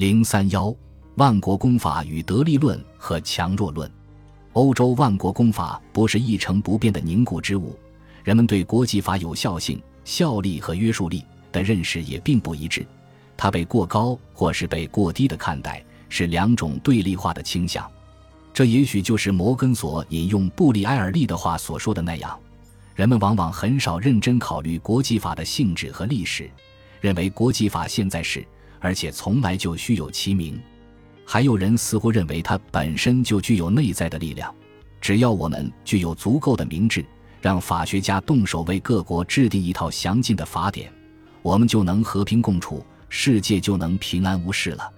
零三幺，万国公法与得利论和强弱论。欧洲万国公法不是一成不变的凝固之物，人们对国际法有效性、效力和约束力的认识也并不一致。它被过高或是被过低的看待，是两种对立化的倾向。这也许就是摩根所引用布里埃尔利的话所说的那样：人们往往很少认真考虑国际法的性质和历史，认为国际法现在是，而且从来就虚有其名。还有人似乎认为它本身就具有内在的力量，只要我们具有足够的明智，让法学家动手为各国制定一套详尽的法典，我们就能和平共处，世界就能平安无事了。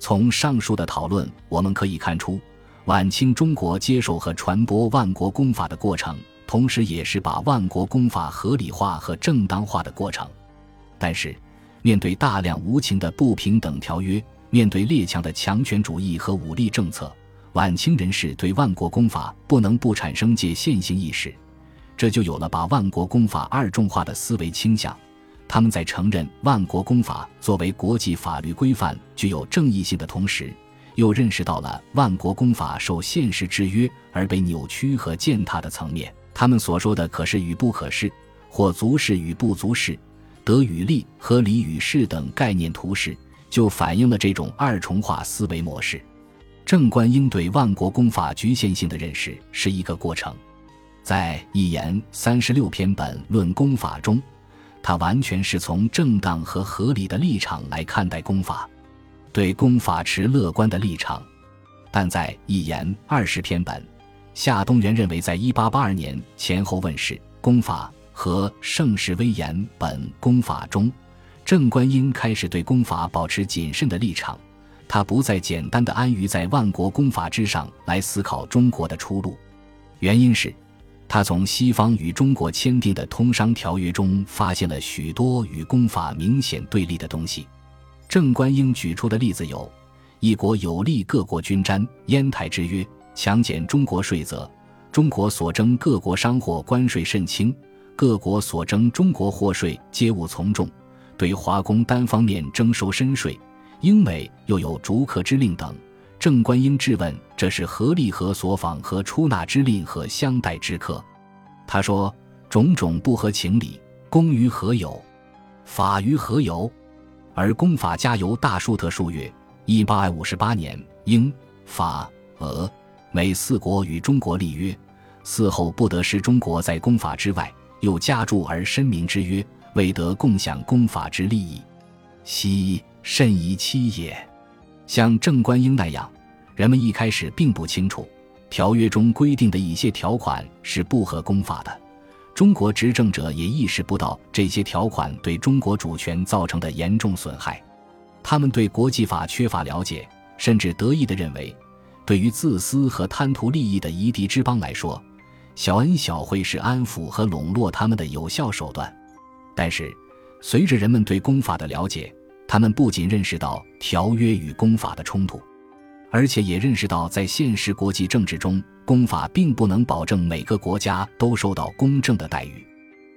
从上述的讨论，我们可以看出。晚清中国接受和传播万国公法的过程，同时也是把万国公法合理化和正当化的过程。但是，面对大量无情的不平等条约，面对列强的强权主义和武力政策，晚清人士对万国公法不能不产生界限性意识，这就有了把万国公法二重化的思维倾向。他们在承认万国公法作为国际法律规范具有正义性的同时。又认识到了万国公法受现实制约而被扭曲和践踏的层面，他们所说的可是与不可是，或足是与不足是，德与利和礼与事等概念图式，就反映了这种二重化思维模式。郑观应对万国公法局限性的认识是一个过程，在一言三十六篇本论公法中，他完全是从正当和合理的立场来看待公法。对公法持乐观的立场，但在一言二十篇本，夏东元认为，在一八八二年前后问世公法和盛世威严本公法中，郑观应开始对公法保持谨慎的立场。他不再简单的安于在万国公法之上来思考中国的出路，原因是，他从西方与中国签订的通商条约中发现了许多与公法明显对立的东西。郑观应举出的例子有：一国有利各国均沾烟台之约，强减中国税则；中国所征各国商货关税甚轻，各国所征中国货税皆勿从重；对华工单方面征收深税，英美又有逐客之令等。郑观应质问：这是何利何所访和出纳之令和相待之客？他说：种种不合情理，公于何有？法于何有？而公法加由大书特数月，一八五十八年，英、法、俄、美四国与中国立约，嗣后不得失中国在公法之外，又加注而申明之约，未得共享公法之利益，悉甚宜期也。像郑观应那样，人们一开始并不清楚条约中规定的一些条款是不合公法的。中国执政者也意识不到这些条款对中国主权造成的严重损害，他们对国际法缺乏了解，甚至得意地认为，对于自私和贪图利益的夷狄之邦来说，小恩小惠是安抚和笼络他们的有效手段。但是，随着人们对公法的了解，他们不仅认识到条约与公法的冲突。而且也认识到，在现实国际政治中，公法并不能保证每个国家都受到公正的待遇。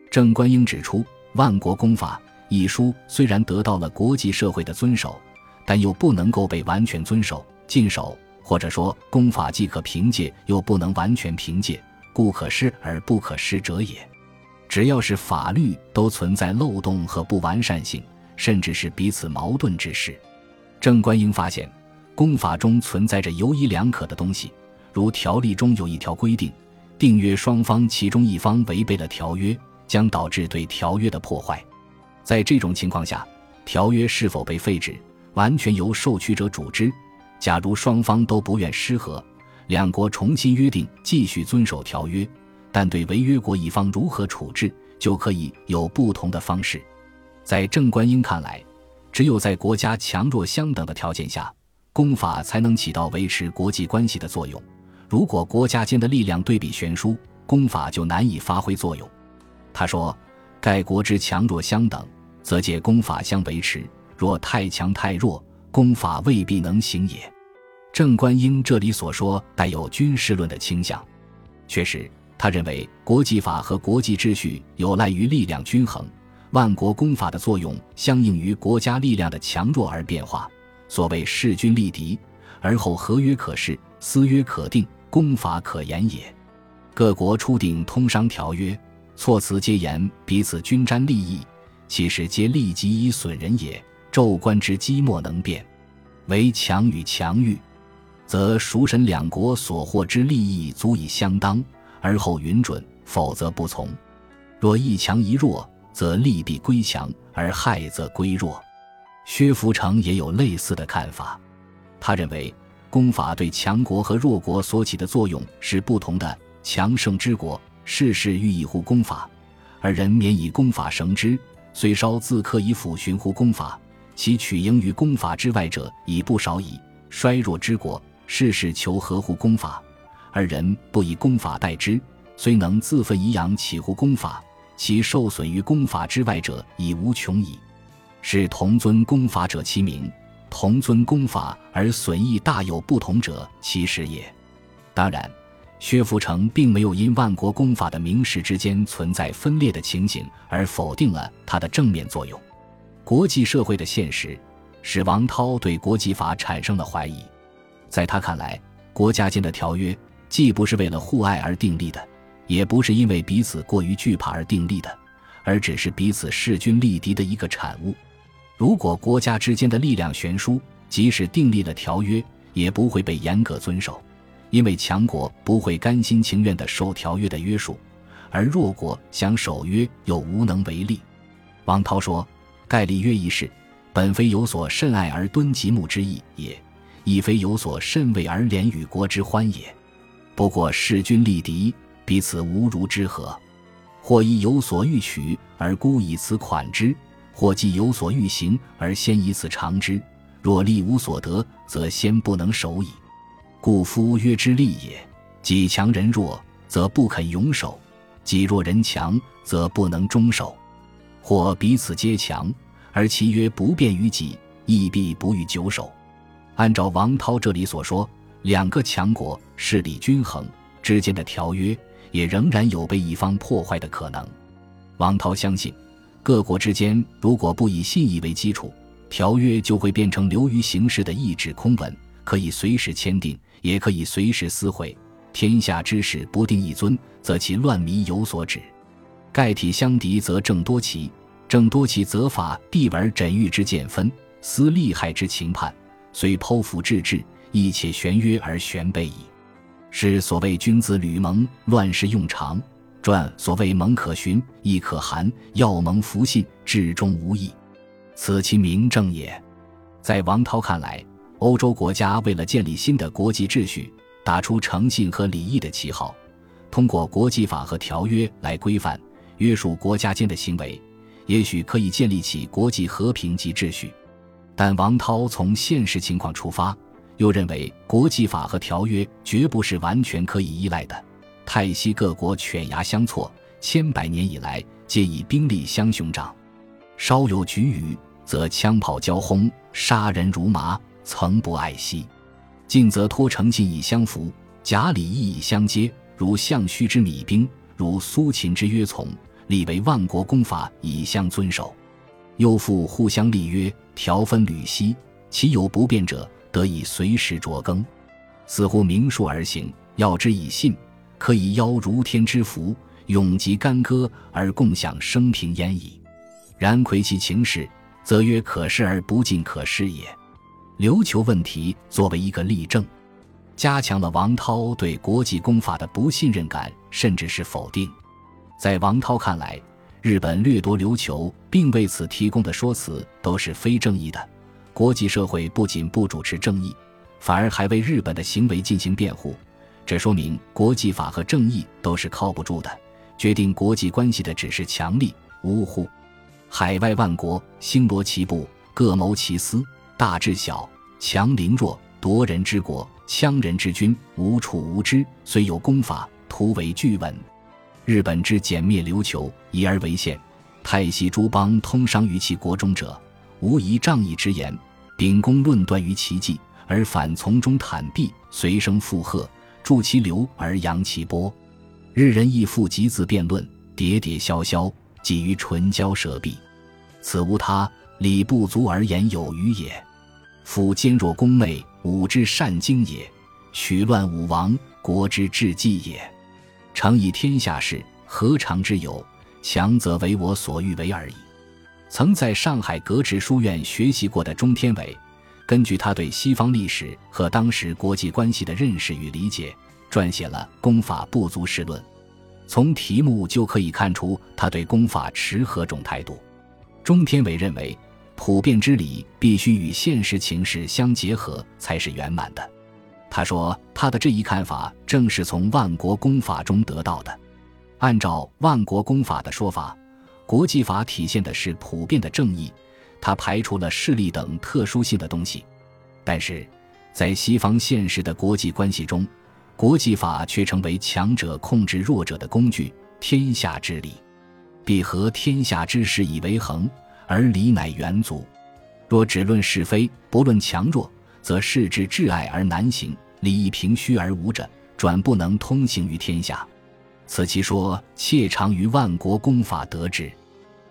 郑观应指出，《万国公法》一书虽然得到了国际社会的遵守，但又不能够被完全遵守、禁守，或者说，公法既可凭借，又不能完全凭借，故可施而不可施者也。只要是法律，都存在漏洞和不完善性，甚至是彼此矛盾之事。郑观应发现。公法中存在着犹疑两可的东西，如条例中有一条规定，订约双方其中一方违背了条约，将导致对条约的破坏。在这种情况下，条约是否被废止，完全由受屈者主之。假如双方都不愿失和，两国重新约定继续遵守条约，但对违约国一方如何处置，就可以有不同的方式。在郑观应看来，只有在国家强弱相等的条件下。公法才能起到维持国际关系的作用。如果国家间的力量对比悬殊，公法就难以发挥作用。他说：“盖国之强弱相等，则借公法相维持；若太强太弱，公法未必能行也。”郑观应这里所说带有军事论的倾向。确实，他认为国际法和国际秩序有赖于力量均衡，万国公法的作用相应于国家力量的强弱而变化。所谓势均力敌，而后合约可视，私约可定，公法可言也。各国初订通商条约，措辞皆言彼此均沾利益，其实皆利己以损人也。骤观之机莫能变，唯强与强遇，则孰神两国所获之利益足以相当，而后允准；否则不从。若一强一弱，则利必归强，而害则归弱。薛福成也有类似的看法，他认为功法对强国和弱国所起的作用是不同的。强盛之国，事事欲以护功法，而人免以功法绳之，虽稍自刻以抚循乎功法，其取盈于功法之外者已不少矣。衰弱之国，事事求合乎公法，而人不以公法待之，虽能自奋以养起乎公法，其受损于公法之外者已无穷矣。是同尊公法者其名，同尊公法而损益大有不同者其实也。当然。薛福成并没有因万国公法的名实之间存在分裂的情形而否定了它的正面作用。国际社会的现实使王涛对国际法产生了怀疑。在他看来，国家间的条约既不是为了互爱而订立的，也不是因为彼此过于惧怕而订立的，而只是彼此势均力敌的一个产物。如果国家之间的力量悬殊，即使订立了条约，也不会被严格遵守。因为强国不会甘心情愿地受条约的约束，而弱国想守约又无能为力。王涛说：“盖立约一事，本非有所甚爱而敦吉睦之意也，亦非有所甚畏而怜与国之欢也。不过势均力敌，彼此无如之何。或亦有所欲取而孤以此款之，或既有所欲行而先以此偿之。若力无所得，则先不能守矣。”故夫曰之利也，己强人弱，则不肯永守；己弱人强，则不能终守。或彼此皆强，而其曰不便于己，亦必不欲久守。按照王涛这里所说，两个强国势力均衡之间的条约，也仍然有被一方破坏的可能。王涛相信，各国之间如果不以信义为基础，条约就会变成流于形式的意志空文，可以随时签订。也可以随时撕毁。天下之事不定一尊，则其乱迷有所止。盖体相敌，则正多奇；正多奇，则法地而枕欲之见分，思利害之情判，虽剖腹治治，亦且玄约而玄备矣。是所谓君子履盟，乱世用常。传所谓盟可循，亦可寒。要盟服信，至终无益。此其明正也。在王涛看来。欧洲国家为了建立新的国际秩序，打出诚信和礼义的旗号，通过国际法和条约来规范约束国家间的行为，也许可以建立起国际和平及秩序。但王涛从现实情况出发，又认为国际法和条约绝不是完全可以依赖的。泰西各国犬牙相错，千百年以来皆以兵力相雄长，稍有举语，则枪炮交轰，杀人如麻。曾不爱惜，近则托诚信以相扶，假礼义以相接。如项须之米兵，如苏秦之约从，立为万国公法以相遵守。又复互相立约，条分履息，其有不便者，得以随时酌更。似乎明述而行，要之以信，可以邀如天之福，永及干戈而共享生平焉矣。然窥其情势，则曰可施而不尽可失也。琉球问题作为一个例证，加强了王涛对国际公法的不信任感，甚至是否定。在王涛看来，日本掠夺琉球并为此提供的说辞都是非正义的。国际社会不仅不主持正义，反而还为日本的行为进行辩护，这说明国际法和正义都是靠不住的。决定国际关系的只是强力呜呼，海外万国星罗棋布，各谋其私。大至小，强凌弱，夺人之国，羌人之君，无处无知。虽有功法，徒为据稳。日本之歼灭琉球，以而为限；泰西诸邦通商于其国中者，无疑仗义之言，秉公论断于其际，而反从中袒避，随声附和，助其流而扬其波。日人亦复集字辩论，喋喋萧萧，几于唇焦舌闭。此无他，理不足而言有余也。夫坚若宫妹，武之善经也；取乱武王，国之治计也。诚以天下事，何尝之有？强则为我所欲为而已。曾在上海格致书院学习过的钟天伟，根据他对西方历史和当时国际关系的认识与理解，撰写了《公法不足事论》。从题目就可以看出他对公法持何种态度。钟天伟认为，普遍之理必须与现实情势相结合才是圆满的。他说，他的这一看法正是从万国公法中得到的。按照万国公法的说法。国际法体现的是普遍的正义，它排除了势力等特殊性的东西。但是，在西方现实的国际关系中，国际法却成为强者控制弱者的工具。天下之理，必合天下之势以为衡，而理乃元祖。若只论是非，不论强弱，则视之至爱而难行，礼亦平虚而无者，转不能通行于天下。此其说，切常于万国公法得之。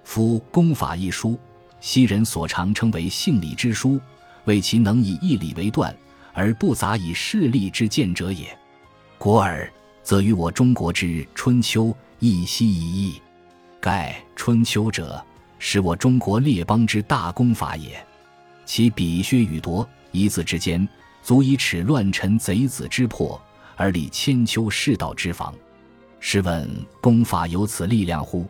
夫公法一书，昔人所常称为性理之书，为其能以义理为断，而不杂以势利之见者也。国尔，则与我中国之《春秋》一息一义。盖《春秋》者，是我中国列邦之大公法也。其比削与夺，一字之间，足以齿乱臣贼子之魄，而立千秋世道之防。试问功法有此力量乎？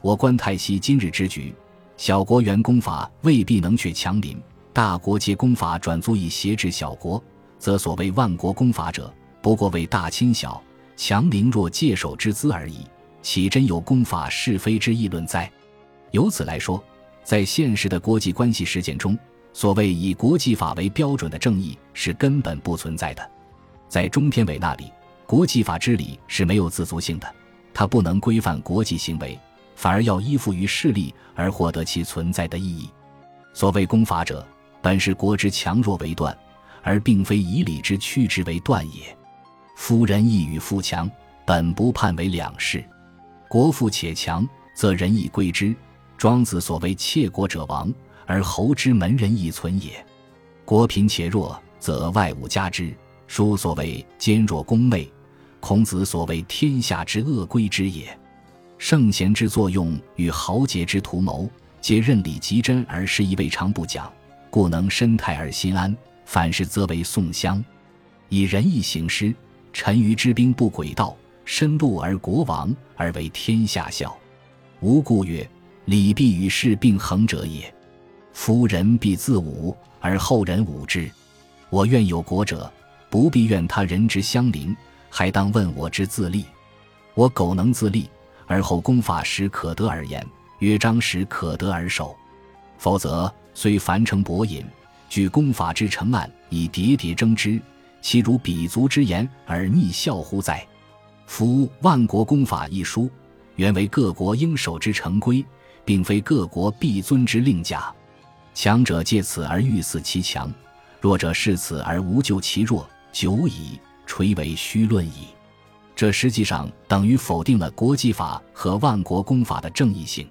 我观太息今日之局，小国原功法未必能却强邻，大国皆功法转足以挟制小国，则所谓万国功法者，不过为大亲小、强邻若借手之资而已，岂真有功法是非之议论哉？由此来说，在现实的国际关系实践中，所谓以国际法为标准的正义是根本不存在的。在中天伟那里，国际法之理是没有自足性的，它不能规范国际行为。反而要依附于势力而获得其存在的意义。所谓公法者，本是国之强弱为断，而并非以理之屈之为断也。夫仁义与富强，本不判为两事。国富且强，则仁义归之。庄子所谓窃国者亡，而侯之门人亦存也。国贫且弱，则外物加之。书所谓坚若宫妹，孔子所谓天下之恶归之也。圣贤之作用与豪杰之图谋，皆任理极真而失意未尝不讲，故能身泰而心安。反是则为宋襄，以仁义行师，臣于之兵不轨道，深路而国亡，而为天下笑。吾故曰：礼必与事并衡者也。夫人必自侮，而后人侮之。我愿有国者，不必怨他人之相邻，还当问我之自立。我苟能自立。而后攻法时可得而言，约章时可得而守，否则虽樊城博引，据功法之成案，以喋喋争之，其如鄙族之言而逆效乎哉？夫万国公法一书，原为各国应守之成规，并非各国必遵之令甲。强者借此而欲死其强，弱者恃此而无救其弱，久矣，垂为虚论矣。这实际上等于否定了国际法和万国公法的正义性。